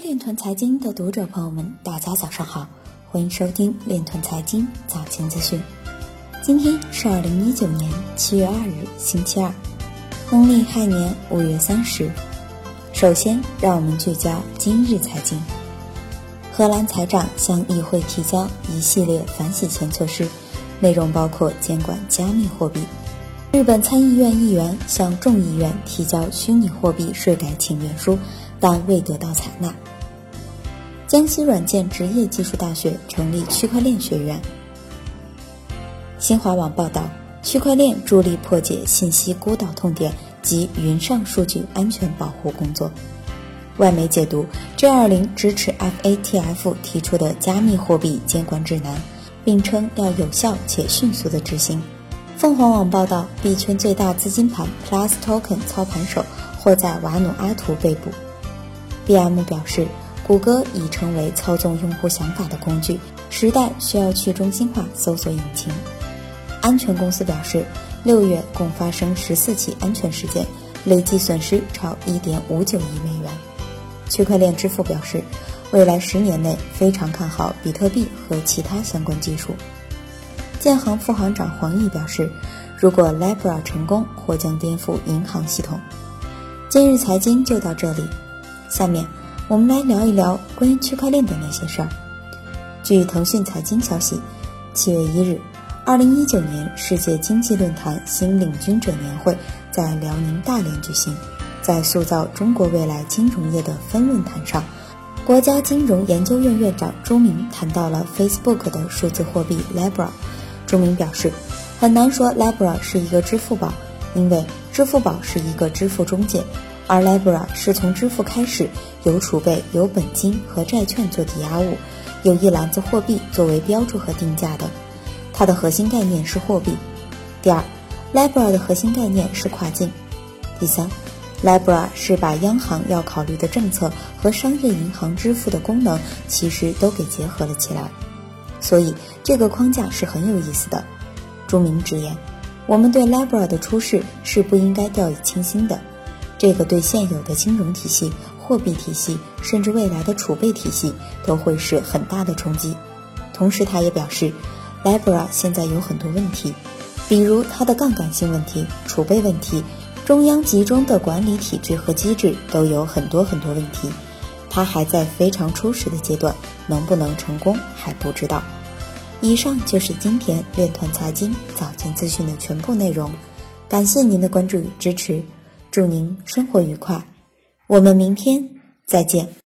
链团财经的读者朋友们，大家早上好，欢迎收听链团财经早间资讯。今天是二零一九年七月二日，星期二，农历亥年五月三十。首先，让我们聚焦今日财经。荷兰财长向议会提交一系列反洗钱措施，内容包括监管加密货币。日本参议院议员向众议院提交虚拟货币税改请愿书，但未得到采纳。江西软件职业技术大学成立区块链学院。新华网报道，区块链助力破解信息孤岛痛点及云上数据安全保护工作。外媒解读，G20 支持 FATF 提出的加密货币监管指南，并称要有效且迅速的执行。凤凰网报道，币圈最大资金盘 Plus Token 操盘手或在瓦努阿图被捕。BM 表示。谷歌已成为操纵用户想法的工具，时代需要去中心化搜索引擎。安全公司表示，六月共发生十四起安全事件，累计损失超一点五九亿美元。区块链支付表示，未来十年内非常看好比特币和其他相关技术。建行副行长黄毅表示，如果 Libra 成功，或将颠覆银行系统。今日财经就到这里，下面。我们来聊一聊关于区块链的那些事儿。据腾讯财经消息，七月一日，二零一九年世界经济论坛新领军者年会在辽宁大连举行。在塑造中国未来金融业的分论坛上，国家金融研究院院长朱明谈到了 Facebook 的数字货币 Libra。朱明表示，很难说 Libra 是一个支付宝，因为支付宝是一个支付中介。而 Libra 是从支付开始，有储备、有本金和债券做抵押物，有一篮子货币作为标注和定价的。它的核心概念是货币。第二，Libra 的核心概念是跨境。第三，Libra 是把央行要考虑的政策和商业银行支付的功能其实都给结合了起来，所以这个框架是很有意思的。朱明直言，我们对 Libra 的出世是不应该掉以轻心的。这个对现有的金融体系、货币体系，甚至未来的储备体系都会是很大的冲击。同时，他也表示，Libra 现在有很多问题，比如它的杠杆性问题、储备问题、中央集中的管理体制和机制都有很多很多问题。他还在非常初始的阶段，能不能成功还不知道。以上就是今天链团财经早间资讯的全部内容，感谢您的关注与支持。祝您生活愉快，我们明天再见。